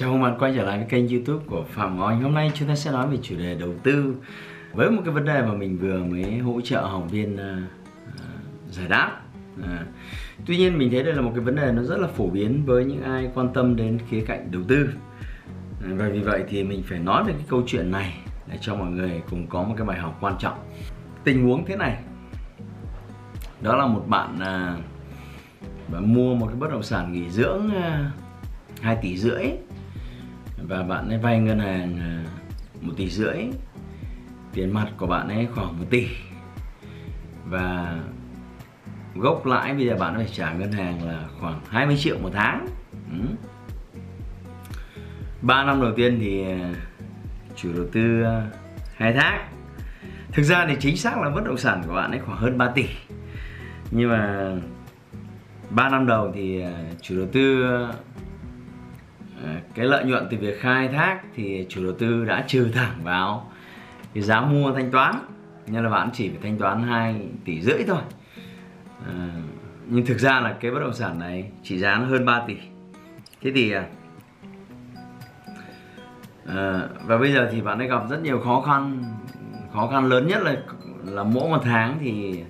Chào mừng bạn quay trở lại với kênh youtube của Phạm Ngọc Hôm nay chúng ta sẽ nói về chủ đề đầu tư Với một cái vấn đề mà mình vừa mới hỗ trợ học viên uh, uh, giải đáp. Uh, Tuy nhiên mình thấy đây là một cái vấn đề nó rất là phổ biến với những ai quan tâm đến khía cạnh đầu tư. Uh, Và vì vậy thì mình phải nói về cái câu chuyện này Để cho mọi người cùng có một cái bài học quan trọng. Tình huống thế này. Đó là một bạn uh, bạn mua một cái bất động sản nghỉ dưỡng uh, 2 tỷ rưỡi và bạn ấy vay ngân hàng à, một tỷ rưỡi. Tiền mặt của bạn ấy khoảng một tỷ. Và gốc lãi bây giờ bạn phải trả ngân hàng là khoảng 20 triệu một tháng. Ừ. 3 năm đầu tiên thì à, chủ đầu tư à, khai thác. Thực ra thì chính xác là bất động sản của bạn ấy khoảng hơn 3 tỷ. Nhưng mà 3 năm đầu thì chủ đầu tư Ờ, cái lợi nhuận từ việc khai thác thì chủ đầu tư đã trừ thẳng vào cái giá mua thanh toán. Nên là bạn chỉ phải thanh toán 2 tỷ rưỡi thôi. À, nhưng thực ra là cái bất động sản này chỉ giá nó hơn 3 tỷ. Thế thì à, à, và bây giờ thì bạn ấy gặp rất nhiều khó khăn. Khó khăn lớn nhất là là mỗi một tháng thì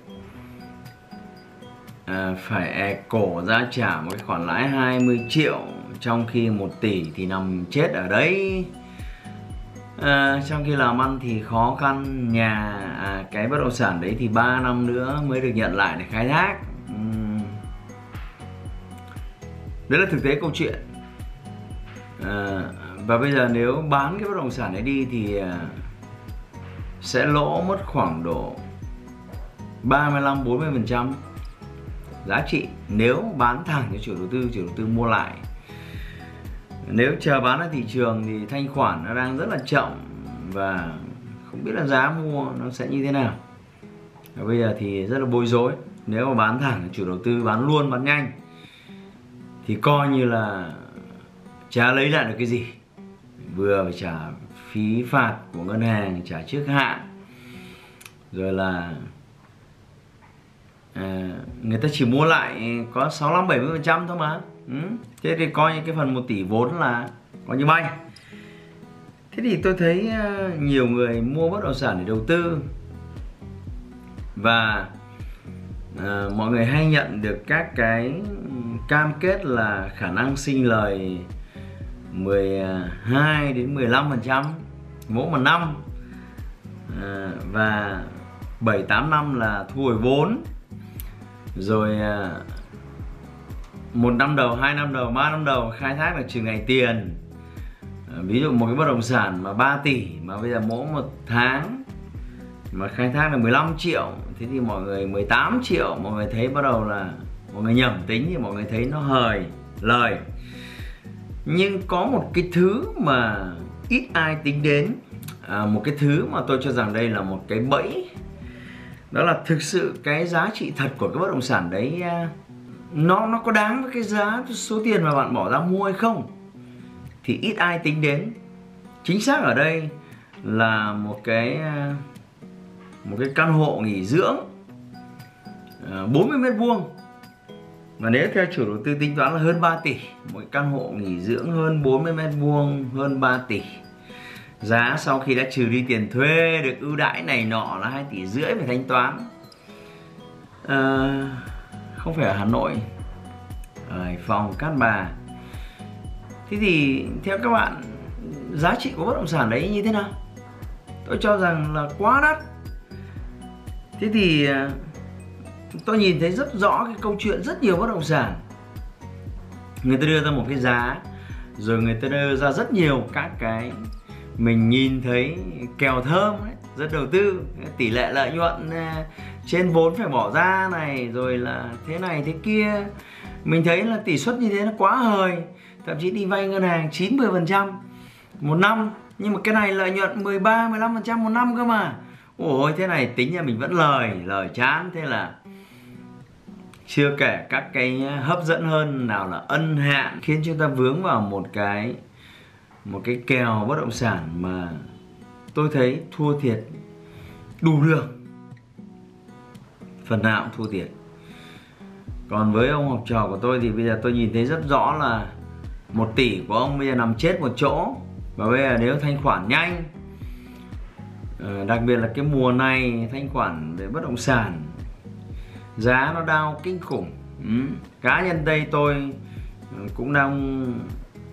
à, phải cổ ra trả một cái khoản lãi 20 triệu trong khi một tỷ thì nằm chết ở đấy. À, trong khi làm ăn thì khó khăn nhà à, cái bất động sản đấy thì 3 năm nữa mới được nhận lại để khai thác. Uhm. đấy là thực tế câu chuyện. À, và bây giờ nếu bán cái bất động sản đấy đi thì à, sẽ lỗ mất khoảng độ 35 40 phần trăm giá trị nếu bán thẳng cho chủ đầu tư chủ đầu tư mua lại nếu chờ bán ở thị trường thì thanh khoản nó đang rất là chậm và không biết là giá mua nó sẽ như thế nào. Và bây giờ thì rất là bối rối. Nếu mà bán thẳng chủ đầu tư bán luôn bán nhanh thì coi như là chả lấy lại được cái gì. Vừa phải trả phí phạt của ngân hàng trả trước hạn. Rồi là à, người ta chỉ mua lại có 65 70 phần trăm thôi mà ừ. thế thì coi như cái phần 1 tỷ vốn là coi như bay. Thế thì tôi thấy ờ, nhiều người mua bất động sản để đầu tư. Và à, mọi người hay nhận được các cái cam kết là khả năng sinh lời 12 đến 15 phần trăm mỗi một năm. À, và 7 8 năm là thu hồi vốn. Rồi à, một năm đầu hai năm đầu ba năm đầu khai thác là trường ngày tiền. À, ví dụ một cái bất động sản mà 3 tỷ mà bây giờ mỗi một tháng mà khai thác là 15 triệu thế thì mọi người 18 triệu mọi người thấy bắt đầu là mọi người nhầm tính thì mọi người thấy nó hời lời. Nhưng có một cái thứ mà ít ai tính đến à, một cái thứ mà tôi cho rằng đây là một cái bẫy đó là thực sự cái giá trị thật của cái bất động sản đấy à, nó nó có đáng với cái giá số tiền mà bạn bỏ ra mua hay không? Thì ít ai tính đến. Chính xác ở đây là một cái à, một cái căn hộ nghỉ dưỡng à, 40 mét vuông. Và nếu theo chủ đầu tư tính toán là hơn 3 tỷ một căn hộ nghỉ dưỡng hơn 40 mét vuông hơn 3 tỷ. Giá sau khi đã trừ đi tiền thuê được ưu đãi này nọ là 2 tỷ rưỡi phải thanh toán. À, không phải ở Hà Nội, ở Hải Phòng, Cát Bà. Thế thì theo các bạn, giá trị của bất động sản đấy như thế nào? Tôi cho rằng là quá đắt. Thế thì à, tôi nhìn thấy rất rõ cái câu chuyện rất nhiều bất động sản. Người ta đưa ra một cái giá, rồi người ta đưa ra rất nhiều các cái mình nhìn thấy kèo thơm ấy, rất đầu tư tỷ lệ lợi nhuận à, trên vốn phải bỏ ra này rồi là thế này thế kia. Mình thấy là tỷ suất như thế nó quá hời thậm chí đi vay ngân hàng 90 phần trăm một năm. Nhưng mà cái này lợi nhuận 13 15% một năm cơ mà. Ôi thế này tính ra mình vẫn lời lời chán. Thế là chưa kể các cái hấp dẫn hơn nào là ân hạn khiến chúng ta vướng vào một cái một cái kèo bất động sản mà tôi thấy thua thiệt đủ đường phần nào cũng thua thiệt còn với ông học trò của tôi thì bây giờ tôi nhìn thấy rất rõ là một tỷ của ông bây giờ nằm chết một chỗ và bây giờ nếu thanh khoản nhanh ờ, đặc biệt là cái mùa này thanh khoản về bất động sản, giá nó đau kinh khủng ừ. cá nhân đây tôi cũng đang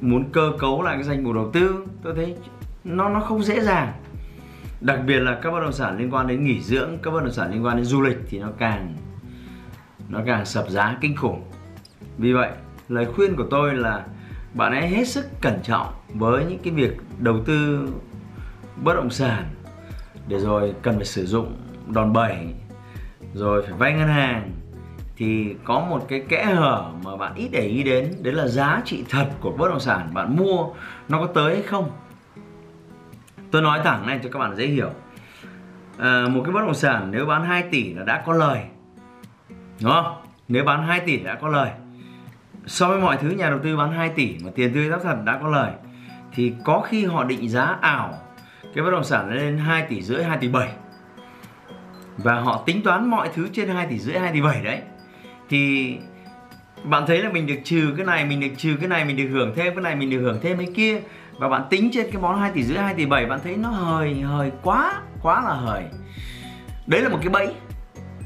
muốn cơ cấu lại cái danh mục đầu tư, tôi thấy nó nó không dễ dàng. Đặc biệt là các bất động sản liên quan đến nghỉ dưỡng, các bất động sản liên quan đến du lịch thì nó càng nó càng sập giá kinh khủng. Vì vậy, lời khuyên của tôi là bạn hãy hết sức cẩn trọng với những cái việc đầu tư bất động sản. Để rồi cần phải sử dụng đòn bẩy, rồi phải vay ngân hàng thì có một cái kẽ hở mà bạn ít để ý đến đấy là giá trị thật của bất động sản bạn mua nó có tới hay không. Tôi nói thẳng này cho các bạn dễ hiểu. À, một cái bất động sản nếu bán 2 tỷ là đã có lời đúng không? Nếu bán 2 tỷ đã có lời. So với mọi thứ nhà đầu tư bán 2 tỷ mà tiền tươi tác thật đã có lời thì có khi họ định giá ảo cái bất động sản lên 2 tỷ rưỡi 2 tỷ 7 và họ tính toán mọi thứ trên 2 tỷ rưỡi 2 tỷ 7 đấy thì bạn thấy là mình được trừ cái này, mình được trừ cái này, mình được hưởng thêm cái này, mình được hưởng thêm cái kia. Và bạn tính trên cái món 2 tỷ rưỡi 2 tỷ 7 bạn thấy nó hời hời quá quá là hời đấy là một cái bẫy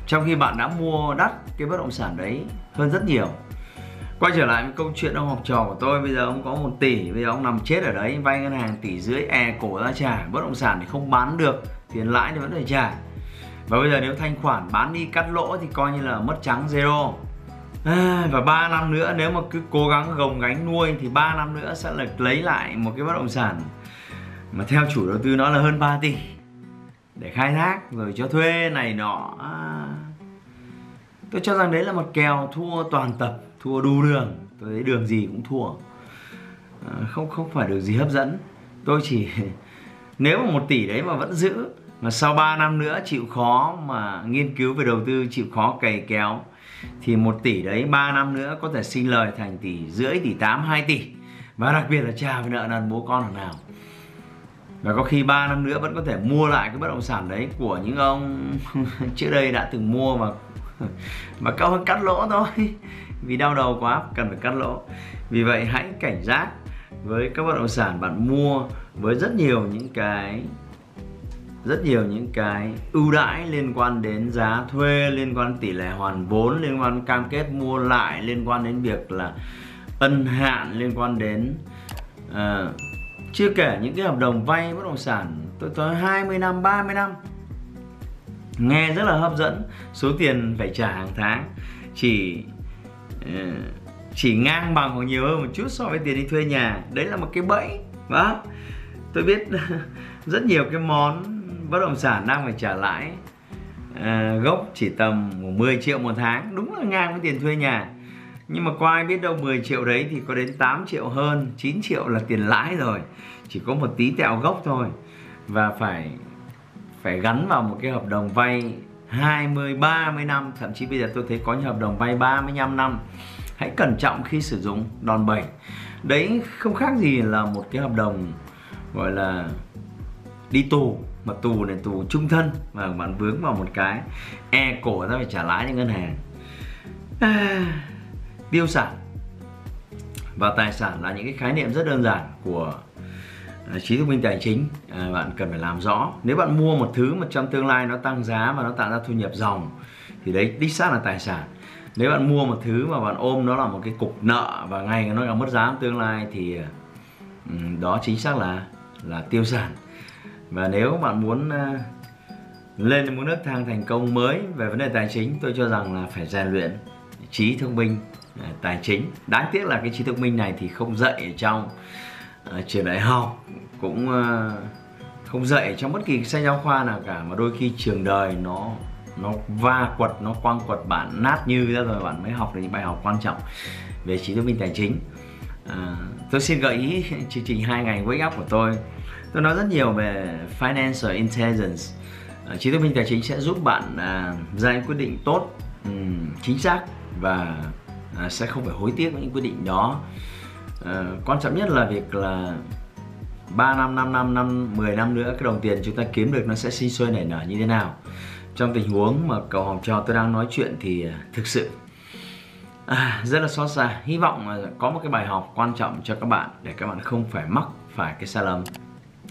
trong khi bạn đã mua đắt cái bất động sản đấy hơn rất nhiều. Quay trở lại với câu chuyện ông học trò của tôi. Bây giờ ông có một tỷ, bây giờ ông nằm chết ở đấy, vay ngân hàng tỷ rưỡi e cổ ra trả. Bất động sản thì không bán được, tiền lãi thì vẫn phải trả và bây giờ nếu thanh khoản bán đi cắt lỗ thì coi như là mất trắng zero. À, và 3 năm nữa nếu mà cứ cố gắng gồng gánh nuôi thì 3 năm nữa sẽ là lấy lại một cái bất động sản mà theo chủ đầu tư nó là hơn 3 tỷ. Để khai thác rồi cho thuê này nọ. À, tôi cho rằng đấy là một kèo thua toàn tập thua đu đường. Tôi thấy đường gì cũng thua. À, không không phải được gì hấp dẫn. Tôi chỉ nếu mà một tỷ đấy mà vẫn giữ mà sau 3 năm nữa chịu khó mà nghiên cứu về đầu tư, chịu khó cày kéo, thì một tỷ đấy 3 năm nữa có thể sinh lời thành tỷ rưỡi, tỷ 8 2 tỷ. Và đặc biệt là trả về nợ nần, bố con thằng nào. Và có khi 3 năm nữa vẫn có thể mua lại cái bất động sản đấy của những ông trước đây đã từng mua mà mà câu cắt lỗ thôi. Vì đau đầu quá, cần phải cắt lỗ. Vì vậy hãy cảnh giác với các bất động sản bạn mua với rất nhiều những cái rất nhiều những cái ưu đãi liên quan đến giá thuê liên quan tỷ lệ hoàn vốn liên quan cam kết mua lại liên quan đến việc là ân hạn liên quan đến uh, chưa kể những cái hợp đồng vay bất động sản tôi tới 20 năm 30 năm. Nghe rất là hấp dẫn số tiền phải trả hàng tháng. Chỉ uh, chỉ ngang bằng hoặc nhiều hơn một chút so với tiền đi thuê nhà. Đấy là một cái bẫy đó tôi biết rất nhiều cái món bất động sản đang phải trả lãi à, gốc chỉ tầm 10 triệu một tháng. Đúng là ngang với tiền thuê nhà. Nhưng mà có ai biết đâu 10 triệu đấy thì có đến 8 triệu hơn 9 triệu là tiền lãi rồi. Chỉ có một tí tẹo gốc thôi. Và phải phải gắn vào một cái hợp đồng vay 20, 30 năm. Thậm chí bây giờ tôi thấy có những hợp đồng vay 35 năm. Hãy cẩn trọng khi sử dụng đòn bẩy. Đấy không khác gì là một cái hợp đồng gọi là đi tù mà tù này tù trung thân mà bạn vướng vào một cái e cổ ra phải trả lãi cho ngân hàng. À, tiêu sản và tài sản là những cái khái niệm rất đơn giản của à, trí thông minh tài chính à, bạn cần phải làm rõ. Nếu bạn mua một thứ mà trong tương lai nó tăng giá và nó tạo ra thu nhập dòng thì đấy đích xác là tài sản. Nếu bạn mua một thứ mà bạn ôm nó là một cái cục nợ và ngày nó càng mất giá tương lai thì đó chính xác là là tiêu sản và nếu bạn muốn ờ, lên một nước thang thành công mới về vấn đề tài chính tôi cho rằng là phải rèn luyện trí thông minh ờ, tài chính. Đáng tiếc là cái trí thông minh này thì không dạy ở trong uh, trường đại học cũng uh, không dạy trong bất kỳ sách giáo khoa nào cả mà đôi khi trường đời nó nó va quật nó quăng quật bạn nát như ra rồi bạn mới học được những bài học quan trọng về trí thông minh tài chính. À, tôi xin gợi ý chương trình hai ngày wake up của tôi tôi nói rất nhiều về financial intelligence. Ờ, Trí thông minh tài chính sẽ giúp bạn à, ra những quyết định tốt um, chính xác và à, sẽ không phải hối tiếc với những quyết định đó. À, quan trọng nhất là việc là 3 năm, 5 năm, năm, 10 năm nữa cái đồng tiền chúng ta kiếm được nó sẽ sinh sôi nảy nở như thế nào. Trong tình huống mà cầu học trò tôi đang nói chuyện thì à, thực sự à, rất là xót xa. Hy vọng là có một cái bài học quan trọng cho các bạn để các bạn không phải mắc phải cái sai lầm